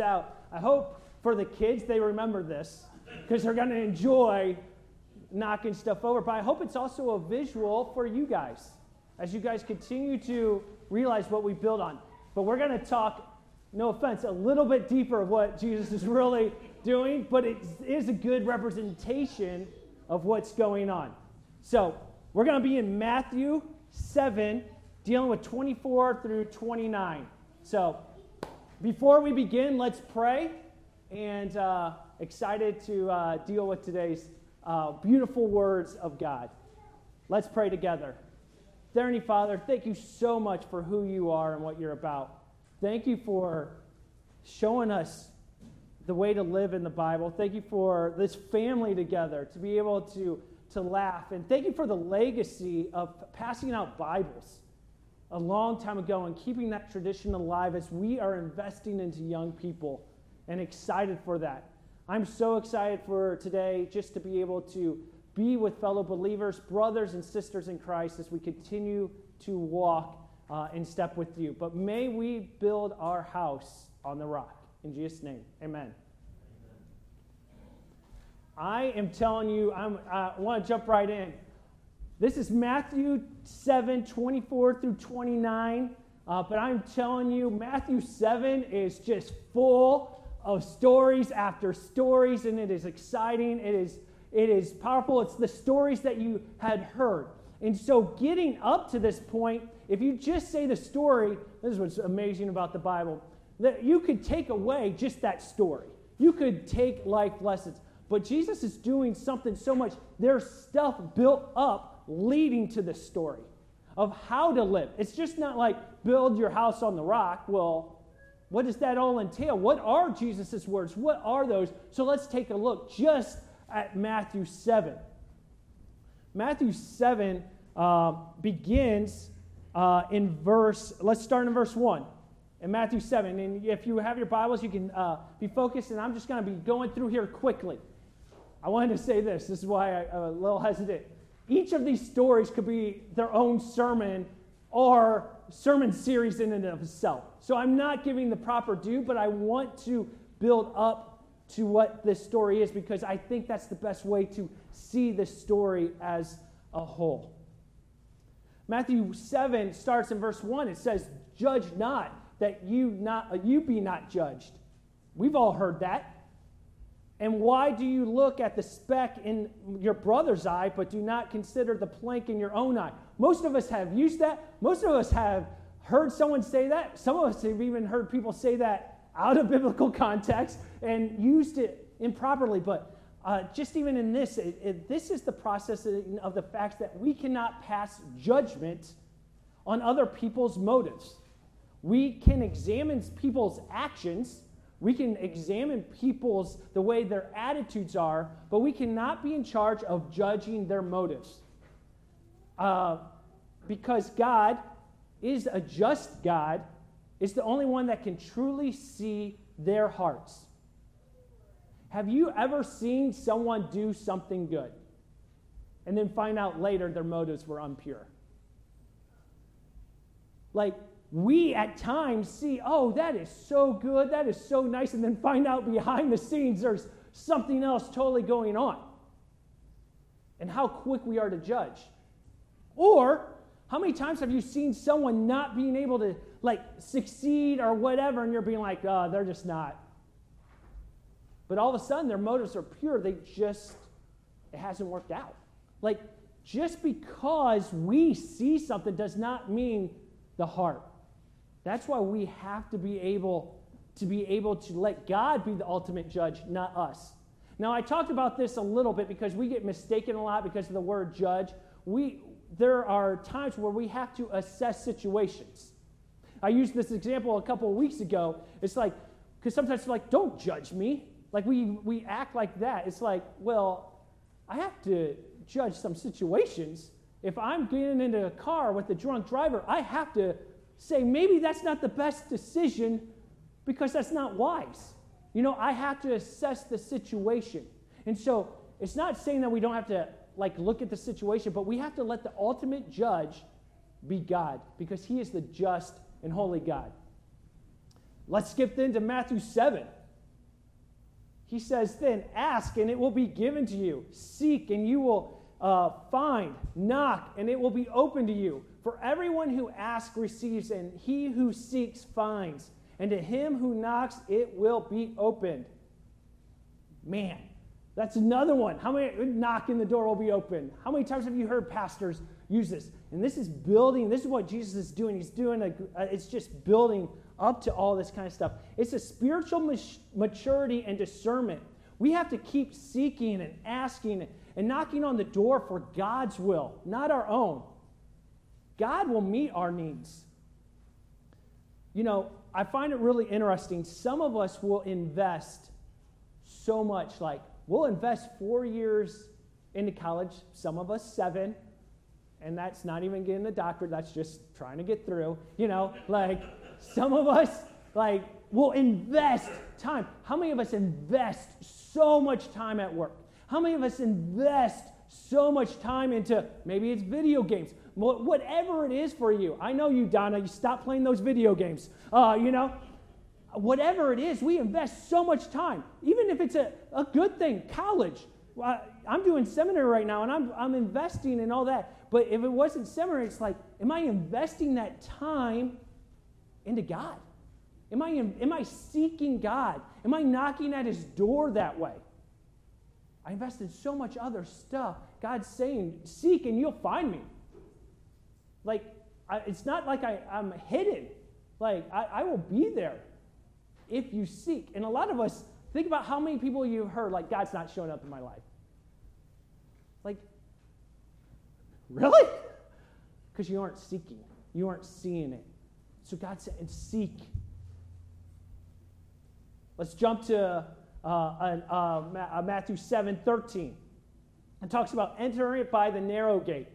out. I hope for the kids they remember this because they're going to enjoy knocking stuff over. But I hope it's also a visual for you guys as you guys continue to realize what we build on. But we're going to talk, no offense, a little bit deeper of what Jesus is really doing, but it is a good representation of what's going on. So we're going to be in Matthew 7, dealing with 24 through 29. So before we begin, let's pray. And uh, excited to uh, deal with today's uh, beautiful words of God. Let's pray together. Dear Heavenly Father, thank you so much for who you are and what you're about. Thank you for showing us the way to live in the Bible. Thank you for this family together to be able to, to laugh. And thank you for the legacy of passing out Bibles a long time ago and keeping that tradition alive as we are investing into young people and excited for that. I'm so excited for today just to be able to be with fellow believers, brothers and sisters in Christ as we continue to walk uh, in step with you. But may we build our house on the rock. In Jesus' name, amen. I am telling you, I want to jump right in. This is Matthew 7 24 through 29. Uh, but I'm telling you, Matthew 7 is just full of stories after stories, and it is exciting. It is, it is powerful. It's the stories that you had heard. And so, getting up to this point, if you just say the story, this is what's amazing about the Bible, that you could take away just that story. You could take life lessons. But Jesus is doing something so much. There's stuff built up leading to this story of how to live. It's just not like build your house on the rock. Well, what does that all entail? What are Jesus' words? What are those? So let's take a look just at Matthew 7. Matthew 7 uh, begins uh, in verse, let's start in verse 1 in Matthew 7. And if you have your Bibles, you can uh, be focused, and I'm just going to be going through here quickly. I wanted to say this. This is why I'm a little hesitant. Each of these stories could be their own sermon or sermon series in and of itself. So I'm not giving the proper due, but I want to build up to what this story is because I think that's the best way to see the story as a whole. Matthew 7 starts in verse 1. It says, Judge not that you, not, you be not judged. We've all heard that. And why do you look at the speck in your brother's eye, but do not consider the plank in your own eye? Most of us have used that. Most of us have heard someone say that. Some of us have even heard people say that out of biblical context and used it improperly. But uh, just even in this, it, it, this is the process of the fact that we cannot pass judgment on other people's motives. We can examine people's actions we can examine people's, the way their attitudes are, but we cannot be in charge of judging their motives. Uh, because God is a just God, is the only one that can truly see their hearts. Have you ever seen someone do something good and then find out later their motives were impure? Like, we at times see, oh, that is so good, that is so nice, and then find out behind the scenes there's something else totally going on. And how quick we are to judge. Or, how many times have you seen someone not being able to like succeed or whatever, and you're being like, oh, they're just not. But all of a sudden, their motives are pure. They just, it hasn't worked out. Like, just because we see something does not mean the heart. That's why we have to be able to be able to let God be the ultimate judge, not us. Now, I talked about this a little bit because we get mistaken a lot because of the word judge. We, there are times where we have to assess situations. I used this example a couple of weeks ago. It's like, because sometimes it's like, don't judge me. Like we, we act like that. It's like, well, I have to judge some situations. If I'm getting into a car with a drunk driver, I have to say maybe that's not the best decision because that's not wise. You know, I have to assess the situation. And so it's not saying that we don't have to like look at the situation, but we have to let the ultimate judge be God because he is the just and holy God. Let's skip then to Matthew 7. He says, Then ask, and it will be given to you. Seek, and you will uh, find. Knock, and it will be open to you. For everyone who asks receives, and he who seeks finds. And to him who knocks, it will be opened. Man, that's another one. How many knocking the door will be open? How many times have you heard pastors use this? And this is building. This is what Jesus is doing. He's doing a. It's just building up to all this kind of stuff. It's a spiritual maturity and discernment. We have to keep seeking and asking and knocking on the door for God's will, not our own. God will meet our needs. You know, I find it really interesting. Some of us will invest so much, like, we'll invest four years into college, some of us seven, and that's not even getting the doctorate, that's just trying to get through. You know, like, some of us, like, will invest time. How many of us invest so much time at work? How many of us invest so much time into maybe it's video games, whatever it is for you? I know you, Donna, you stop playing those video games. Uh, you know, whatever it is, we invest so much time, even if it's a, a good thing, college. I'm doing seminary right now and I'm, I'm investing in all that. But if it wasn't seminary, it's like, am I investing that time into God? Am I, am I seeking God? Am I knocking at his door that way? I invested so much other stuff. God's saying, Seek and you'll find me. Like, I, it's not like I, I'm hidden. Like, I, I will be there if you seek. And a lot of us, think about how many people you've heard, like, God's not showing up in my life. Like, really? Because you aren't seeking, you aren't seeing it. So God said, and seek. Let's jump to uh, uh, uh, Matthew 7 13. It talks about entering it by the narrow gate.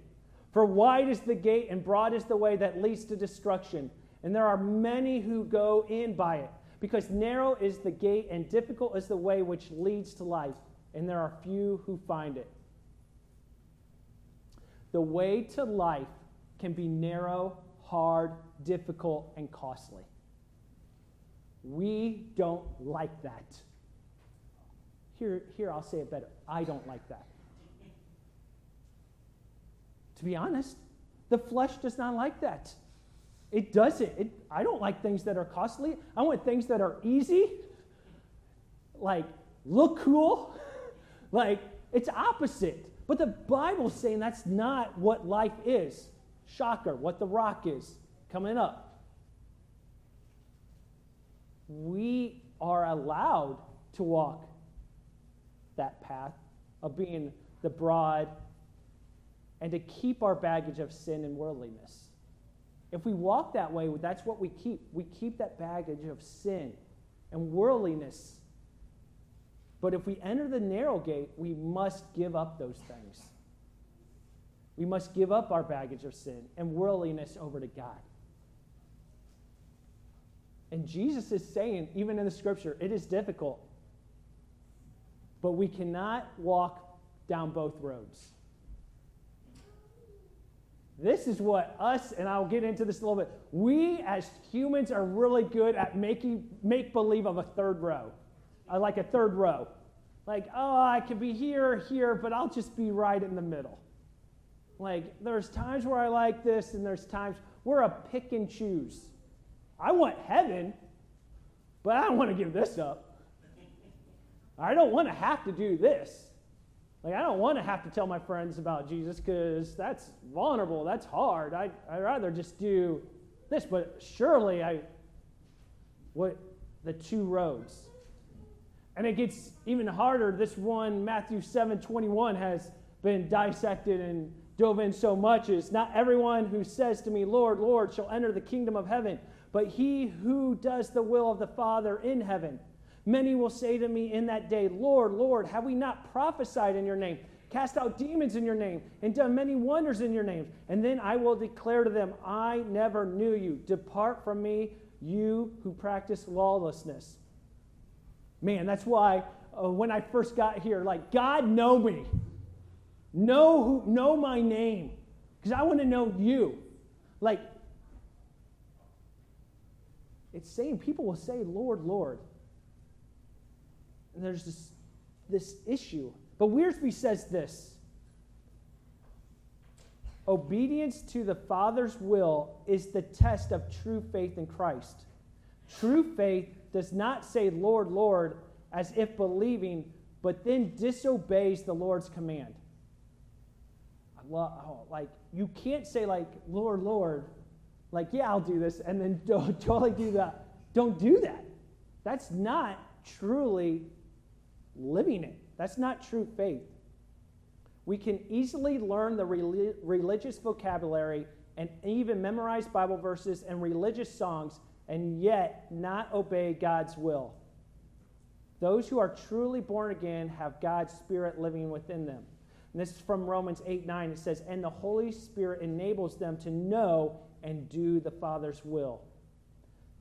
For wide is the gate and broad is the way that leads to destruction, and there are many who go in by it. Because narrow is the gate and difficult is the way which leads to life, and there are few who find it. The way to life can be narrow hard, difficult, and costly. We don't like that. Here, here, I'll say it better. I don't like that. To be honest, the flesh does not like that. It doesn't. It, I don't like things that are costly. I want things that are easy, like look cool. like it's opposite. But the Bible's saying that's not what life is. Shocker, what the rock is coming up. We are allowed to walk that path of being the broad and to keep our baggage of sin and worldliness. If we walk that way, that's what we keep. We keep that baggage of sin and worldliness. But if we enter the narrow gate, we must give up those things. We must give up our baggage of sin and worldliness over to God. And Jesus is saying, even in the scripture, it is difficult, but we cannot walk down both roads. This is what us, and I'll get into this a little bit, we as humans are really good at making make believe of a third row. I like a third row. Like, oh, I could be here, here, but I'll just be right in the middle. Like, there's times where I like this, and there's times we're a pick and choose. I want heaven, but I don't want to give this up. I don't want to have to do this. Like, I don't want to have to tell my friends about Jesus because that's vulnerable, that's hard. I, I'd rather just do this, but surely I, what, the two roads. And it gets even harder. This one, Matthew 7 21, has been dissected and dove in so much is not everyone who says to me, Lord, Lord, shall enter the kingdom of heaven, but he who does the will of the Father in heaven. Many will say to me in that day, Lord, Lord, have we not prophesied in your name, cast out demons in your name, and done many wonders in your name? And then I will declare to them, I never knew you. Depart from me, you who practice lawlessness. Man, that's why uh, when I first got here, like, God know me. Know who know my name. Because I want to know you. Like, it's saying people will say, Lord, Lord. And there's this, this issue. But Wiersbe says this Obedience to the Father's will is the test of true faith in Christ. True faith does not say, Lord, Lord, as if believing, but then disobeys the Lord's command. I love, oh, like, you can't say, like, Lord, Lord, like, yeah, I'll do this, and then don't totally do that. Don't do that. That's not truly living it. That's not true faith. We can easily learn the religious vocabulary and even memorize Bible verses and religious songs and yet not obey God's will. Those who are truly born again have God's Spirit living within them. And this is from Romans 8 9. It says, And the Holy Spirit enables them to know and do the Father's will.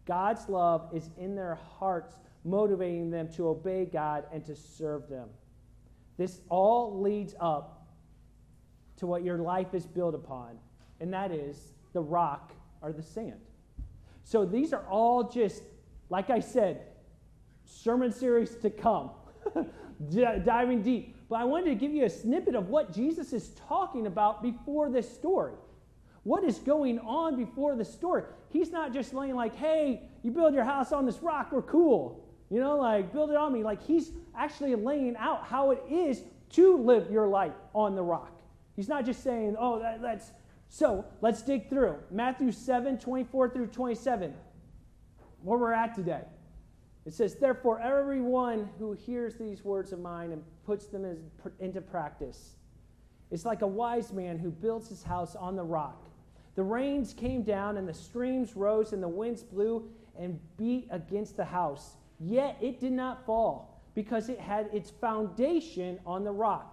God's love is in their hearts, motivating them to obey God and to serve them. This all leads up to what your life is built upon, and that is the rock or the sand. So these are all just, like I said, sermon series to come, diving deep. But I wanted to give you a snippet of what Jesus is talking about before this story. What is going on before the story? He's not just laying like, hey, you build your house on this rock, we're cool. You know, like build it on me. Like he's actually laying out how it is to live your life on the rock. He's not just saying, oh, that, that's. So let's dig through. Matthew 7, 24 through 27, where we're at today. It says, Therefore, everyone who hears these words of mine and puts them as, into practice is like a wise man who builds his house on the rock. The rains came down, and the streams rose, and the winds blew and beat against the house. Yet it did not fall, because it had its foundation on the rock.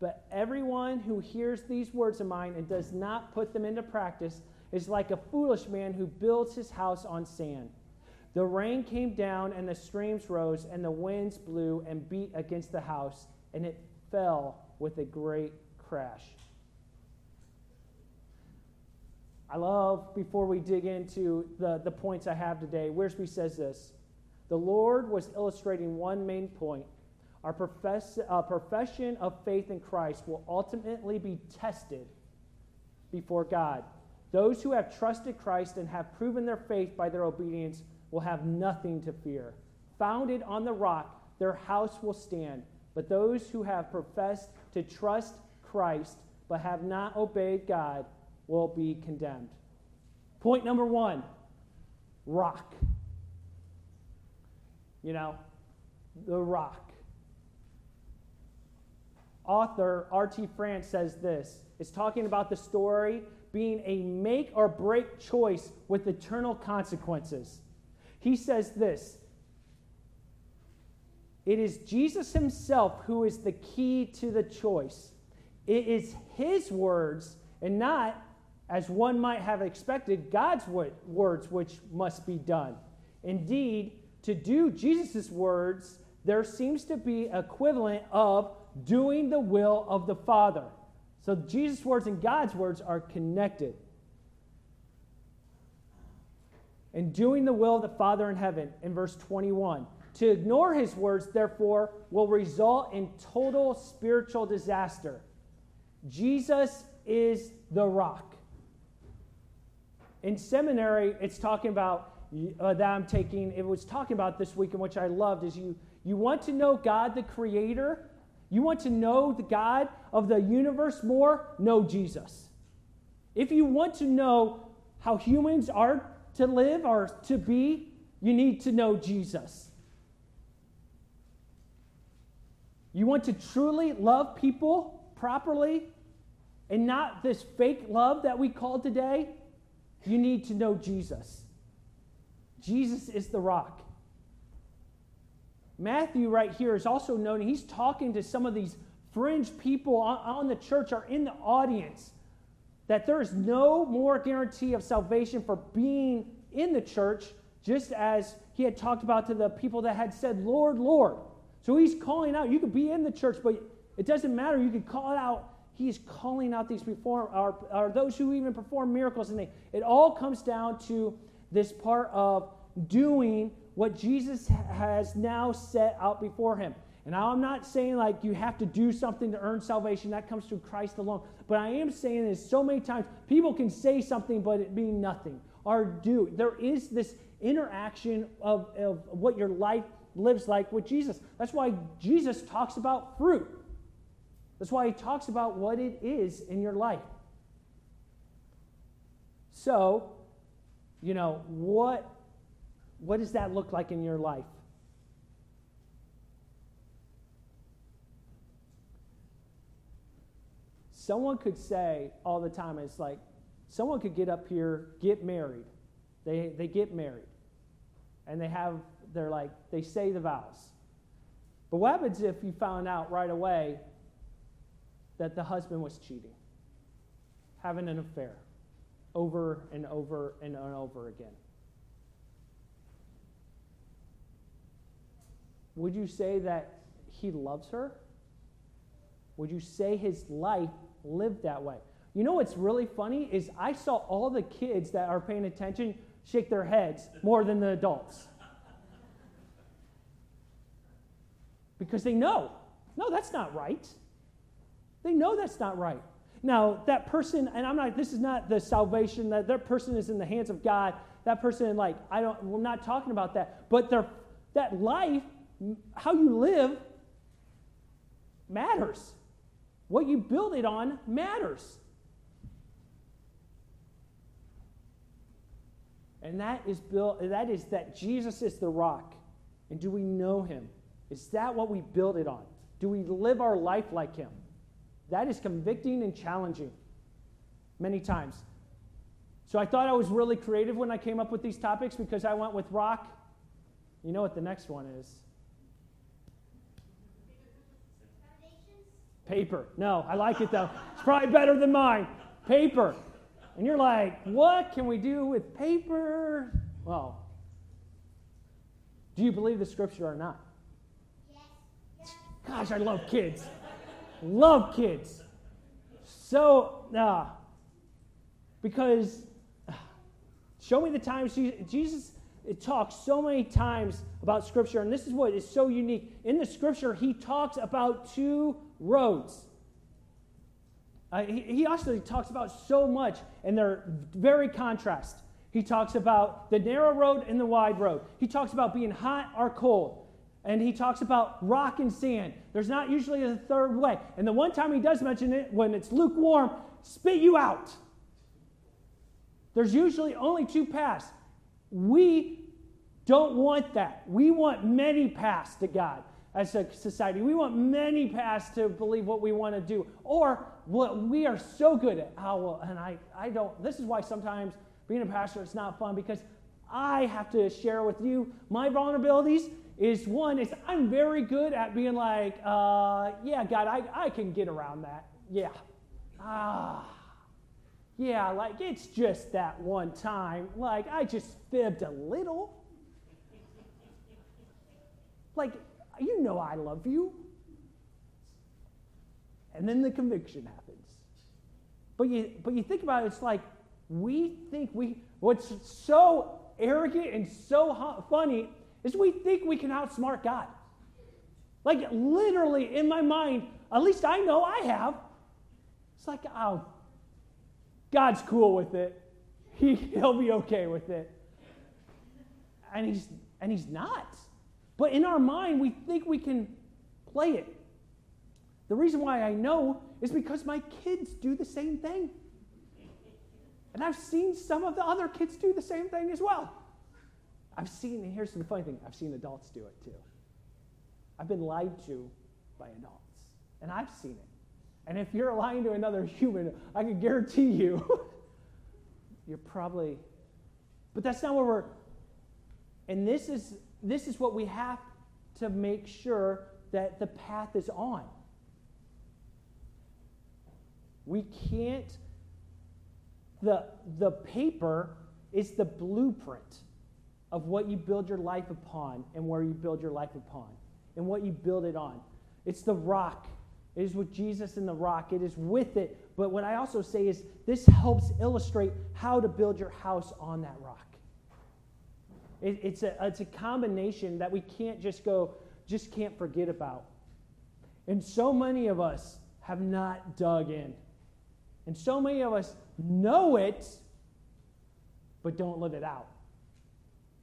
But everyone who hears these words of mine and does not put them into practice is like a foolish man who builds his house on sand. The rain came down, and the streams rose, and the winds blew and beat against the house, and it fell with a great crash. I love, before we dig into the, the points I have today, Wiersbe says this The Lord was illustrating one main point our profess, uh, profession of faith in Christ will ultimately be tested before God. Those who have trusted Christ and have proven their faith by their obedience will have nothing to fear. Founded on the rock, their house will stand. But those who have professed to trust Christ but have not obeyed God will be condemned. Point number one rock. You know, the rock author R.T. France says this it's talking about the story being a make or break choice with eternal consequences. He says this It is Jesus himself who is the key to the choice. It is his words and not, as one might have expected, God's words which must be done. Indeed, to do Jesus' words, there seems to be equivalent of doing the will of the Father. So Jesus' words and God's words are connected. And doing the will of the Father in heaven in verse 21. To ignore his words, therefore, will result in total spiritual disaster. Jesus is the rock. In seminary, it's talking about uh, that I'm taking, it was talking about this week, in which I loved, is you, you want to know God the Creator, you want to know the God of the universe more? Know Jesus. If you want to know how humans are to live or to be, you need to know Jesus. You want to truly love people properly and not this fake love that we call today? You need to know Jesus. Jesus is the rock. Matthew, right here, is also known, he's talking to some of these fringe people on, on the church are in the audience that there is no more guarantee of salvation for being in the church, just as he had talked about to the people that had said, Lord, Lord. So he's calling out, you could be in the church, but it doesn't matter. You could call it out. He's calling out these perform, or, or those who even perform miracles. And they, it all comes down to this part of doing what Jesus has now set out before him. And I'm not saying like you have to do something to earn salvation. That comes through Christ alone. But I am saying is so many times people can say something but it mean nothing or do. There is this interaction of, of what your life lives like with Jesus. That's why Jesus talks about fruit. That's why he talks about what it is in your life. So, you know, what, what does that look like in your life? Someone could say all the time, it's like, someone could get up here, get married. They, they get married. And they have, they're like, they say the vows. But what happens if you found out right away that the husband was cheating, having an affair over and over and over again? Would you say that he loves her? Would you say his life lived that way. You know what's really funny is I saw all the kids that are paying attention shake their heads more than the adults. Because they know, no, that's not right. They know that's not right. Now, that person, and I'm not, this is not the salvation, that that person is in the hands of God. That person, like, I don't, we're not talking about that. But their, that life, how you live, matters. What you build it on matters. And that is built that is that Jesus is the rock. And do we know him? Is that what we build it on? Do we live our life like him? That is convicting and challenging many times. So I thought I was really creative when I came up with these topics because I went with rock. You know what the next one is? Paper. No, I like it though. It's probably better than mine. Paper. And you're like, what can we do with paper? Well, do you believe the scripture or not? Yes. Gosh, I love kids. Love kids. So, uh, because show me the times Jesus talks so many times about scripture and this is what is so unique in the scripture he talks about two roads. Uh, he, he actually talks about so much, and they're very contrast. He talks about the narrow road and the wide road. He talks about being hot or cold. And he talks about rock and sand. There's not usually a third way. And the one time he does mention it, when it's lukewarm, spit you out. There's usually only two paths. We don't want that. We want many paths to God as a society. We want many paths to believe what we want to do. Or what we are so good at how well, and I, I don't, this is why sometimes being a pastor is not fun because I have to share with you my vulnerabilities is one is I'm very good at being like, uh, yeah, God, I, I can get around that. Yeah. Ah. Yeah, like it's just that one time. Like I just fibbed a little. Like you know I love you. And then the conviction happens. But you, but you think about it, it's like we think we, what's so arrogant and so funny is we think we can outsmart God. Like literally in my mind, at least I know I have. It's like, oh, God's cool with it. He, he'll be okay with it. And he's, and he's not. But in our mind, we think we can play it. The reason why I know is because my kids do the same thing. And I've seen some of the other kids do the same thing as well. I've seen, and here's the funny thing I've seen adults do it too. I've been lied to by adults, and I've seen it. And if you're lying to another human, I can guarantee you, you're probably, but that's not where we're, and this is this is what we have to make sure that the path is on. We can't, the, the paper is the blueprint of what you build your life upon and where you build your life upon and what you build it on. It's the rock. It is with Jesus in the rock. It is with it. But what I also say is this helps illustrate how to build your house on that rock. It, it's, a, it's a combination that we can't just go, just can't forget about. And so many of us have not dug in. And so many of us know it, but don't live it out.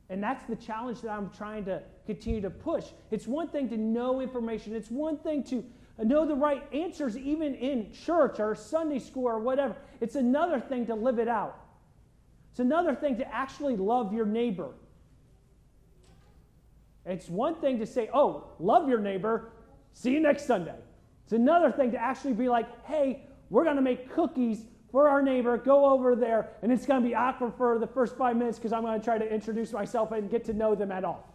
And that's the challenge that I'm trying to continue to push. It's one thing to know information, it's one thing to know the right answers, even in church or Sunday school or whatever. It's another thing to live it out. It's another thing to actually love your neighbor. It's one thing to say, oh, love your neighbor, see you next Sunday. It's another thing to actually be like, hey, we're going to make cookies for our neighbor, go over there, and it's going to be awkward for the first five minutes because I'm going to try to introduce myself and get to know them at all.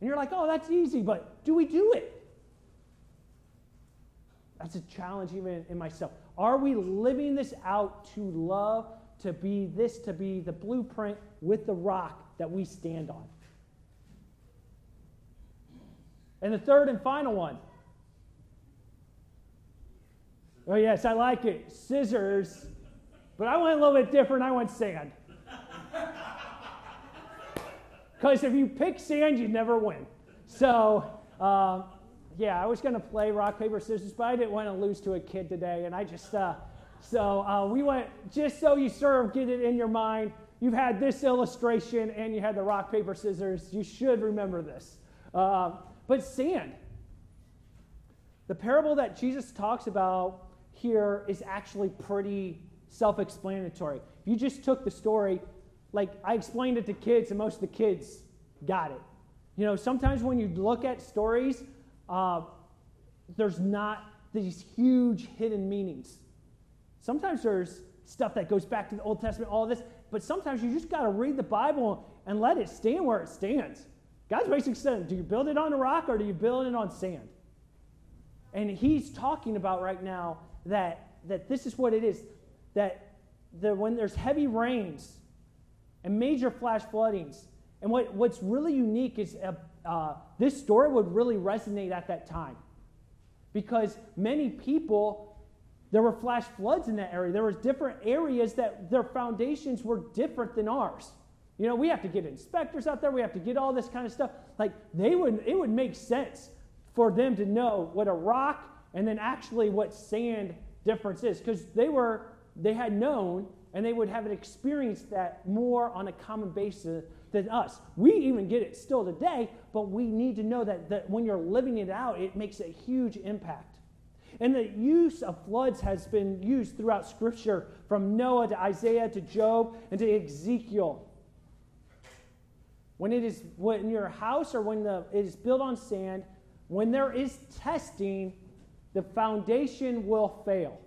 And you're like, oh, that's easy, but do we do it? That's a challenge even in myself. Are we living this out to love, to be this, to be the blueprint with the rock that we stand on? And the third and final one Oh, yes, I like it. Scissors. But I went a little bit different. I went sand. Because if you pick sand, you never win. So, um, yeah, I was going to play rock, paper, scissors, but I didn't want to lose to a kid today. And I just, uh, so uh, we went, just so you sort of get it in your mind, you've had this illustration and you had the rock, paper, scissors. You should remember this. Uh, but sand. The parable that Jesus talks about here is actually pretty self explanatory. If you just took the story, like I explained it to kids, and most of the kids got it. You know, sometimes when you look at stories, uh, there's not these huge hidden meanings. Sometimes there's stuff that goes back to the Old Testament, all this, but sometimes you just got to read the Bible and let it stand where it stands. God's basically saying, do you build it on a rock or do you build it on sand? And he's talking about right now that, that this is what it is that the, when there's heavy rains and major flash floodings, and what, what's really unique is uh, uh, this story would really resonate at that time. Because many people there were flash floods in that area. There was different areas that their foundations were different than ours. You know we have to get inspectors out there. We have to get all this kind of stuff. Like they would it would make sense for them to know what a rock and then actually what sand difference is because they were they had known and they would have experienced that more on a common basis than us. We even get it still today but we need to know that, that when you're living it out it makes a huge impact. And the use of floods has been used throughout scripture from noah to isaiah to job and to ezekiel. When it is when your house or when the, it is built on sand when there is testing the foundation will fail.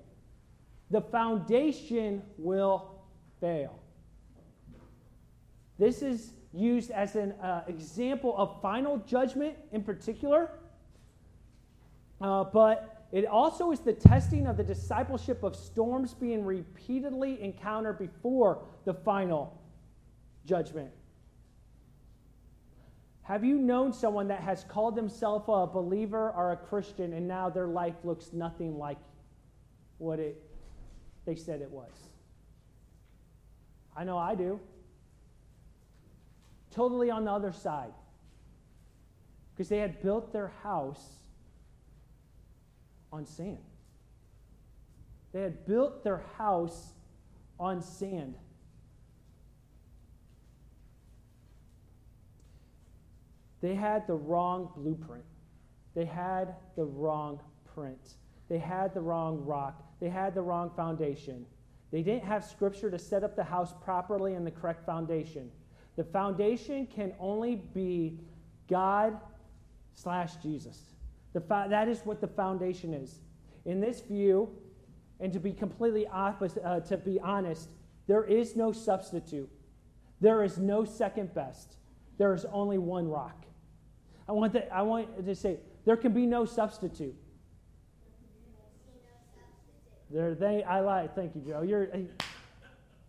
The foundation will fail. This is used as an uh, example of final judgment in particular, uh, but it also is the testing of the discipleship of storms being repeatedly encountered before the final judgment. Have you known someone that has called themselves a believer or a Christian and now their life looks nothing like what it they said it was? I know I do. Totally on the other side. Because they had built their house on sand. They had built their house on sand. They had the wrong blueprint. They had the wrong print. They had the wrong rock. They had the wrong foundation. They didn't have scripture to set up the house properly in the correct foundation. The foundation can only be God slash Jesus. Fa- that is what the foundation is. In this view, and to be completely opposite, uh, to be honest, there is no substitute. There is no second best. There is only one rock. I want, that, I want to say there can be no substitute. There, they, I lie. Thank you, Joe. You're,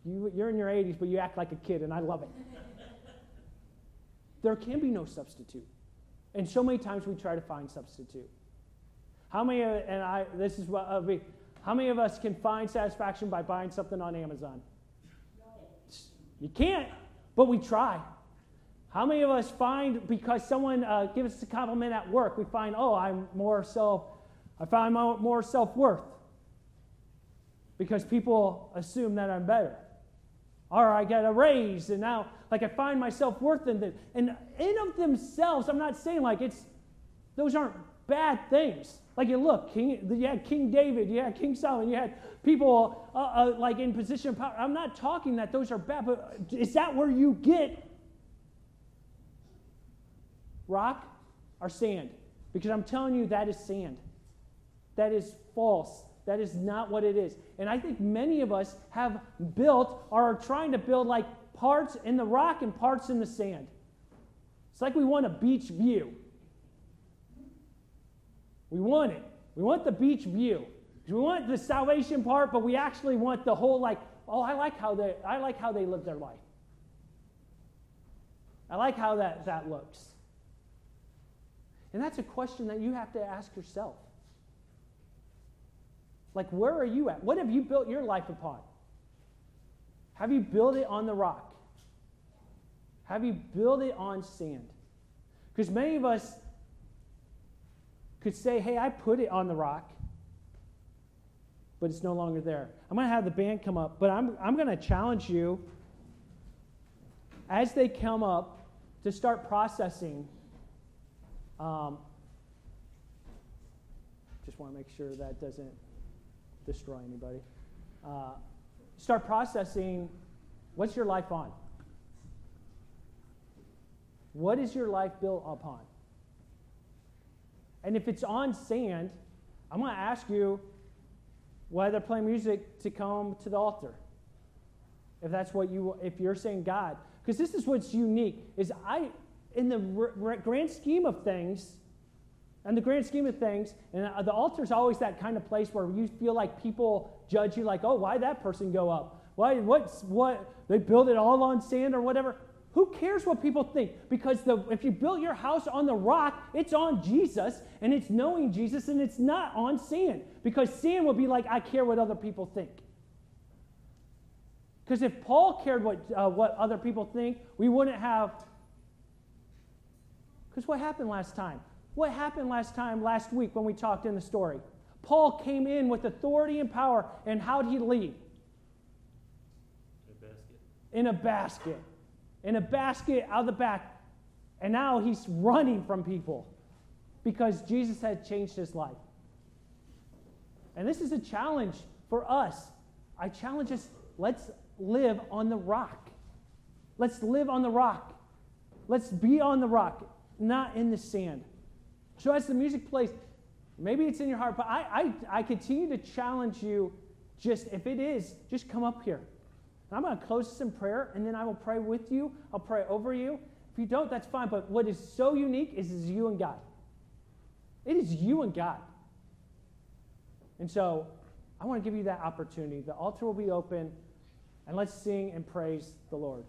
you, you're in your 80s, but you act like a kid, and I love it. there can be no substitute. And so many times we try to find substitute. How many, and I, this is what, uh, how many of us can find satisfaction by buying something on Amazon? You can't, but we try. How many of us find because someone uh, gives us a compliment at work, we find, oh, I'm more self, I find more self worth because people assume that I'm better. Or I get a raise and now, like, I find my self worth in them. And in of themselves, I'm not saying like it's, those aren't bad things. Like you look, King, you had King David, you had King Solomon, you had people uh, uh, like in position of power. I'm not talking that those are bad, but is that where you get rock or sand? Because I'm telling you, that is sand. That is false. That is not what it is. And I think many of us have built or are trying to build like parts in the rock and parts in the sand. It's like we want a beach view. We want it. We want the beach view. We want the salvation part, but we actually want the whole like, oh, I like how they I like how they live their life. I like how that, that looks. And that's a question that you have to ask yourself. Like, where are you at? What have you built your life upon? Have you built it on the rock? Have you built it on sand? Because many of us could say, hey, I put it on the rock, but it's no longer there. I'm going to have the band come up, but I'm, I'm going to challenge you as they come up to start processing. Um, just want to make sure that doesn't destroy anybody. Uh, start processing what's your life on? What is your life built upon? And if it's on sand, I'm going to ask you while they're playing music to come to the altar. If that's what you, if you're saying God, because this is what's unique is I, in the grand scheme of things, and the grand scheme of things, and the altar is always that kind of place where you feel like people judge you, like, oh, why that person go up? Why, what's, what, they build it all on sand or whatever. Who cares what people think? Because the, if you built your house on the rock, it's on Jesus and it's knowing Jesus and it's not on sand. Because sand would be like, I care what other people think. Because if Paul cared what, uh, what other people think, we wouldn't have. Because what happened last time? What happened last time, last week, when we talked in the story? Paul came in with authority and power, and how did he leave? In a basket. In a basket. In a basket out the back. And now he's running from people because Jesus had changed his life. And this is a challenge for us. I challenge us let's live on the rock. Let's live on the rock. Let's be on the rock, not in the sand. So as the music plays, maybe it's in your heart, but I, I, I continue to challenge you just, if it is, just come up here. And I'm going to close this in prayer, and then I will pray with you. I'll pray over you. If you don't, that's fine. But what is so unique is, is you and God. It is you and God. And so I want to give you that opportunity. The altar will be open, and let's sing and praise the Lord.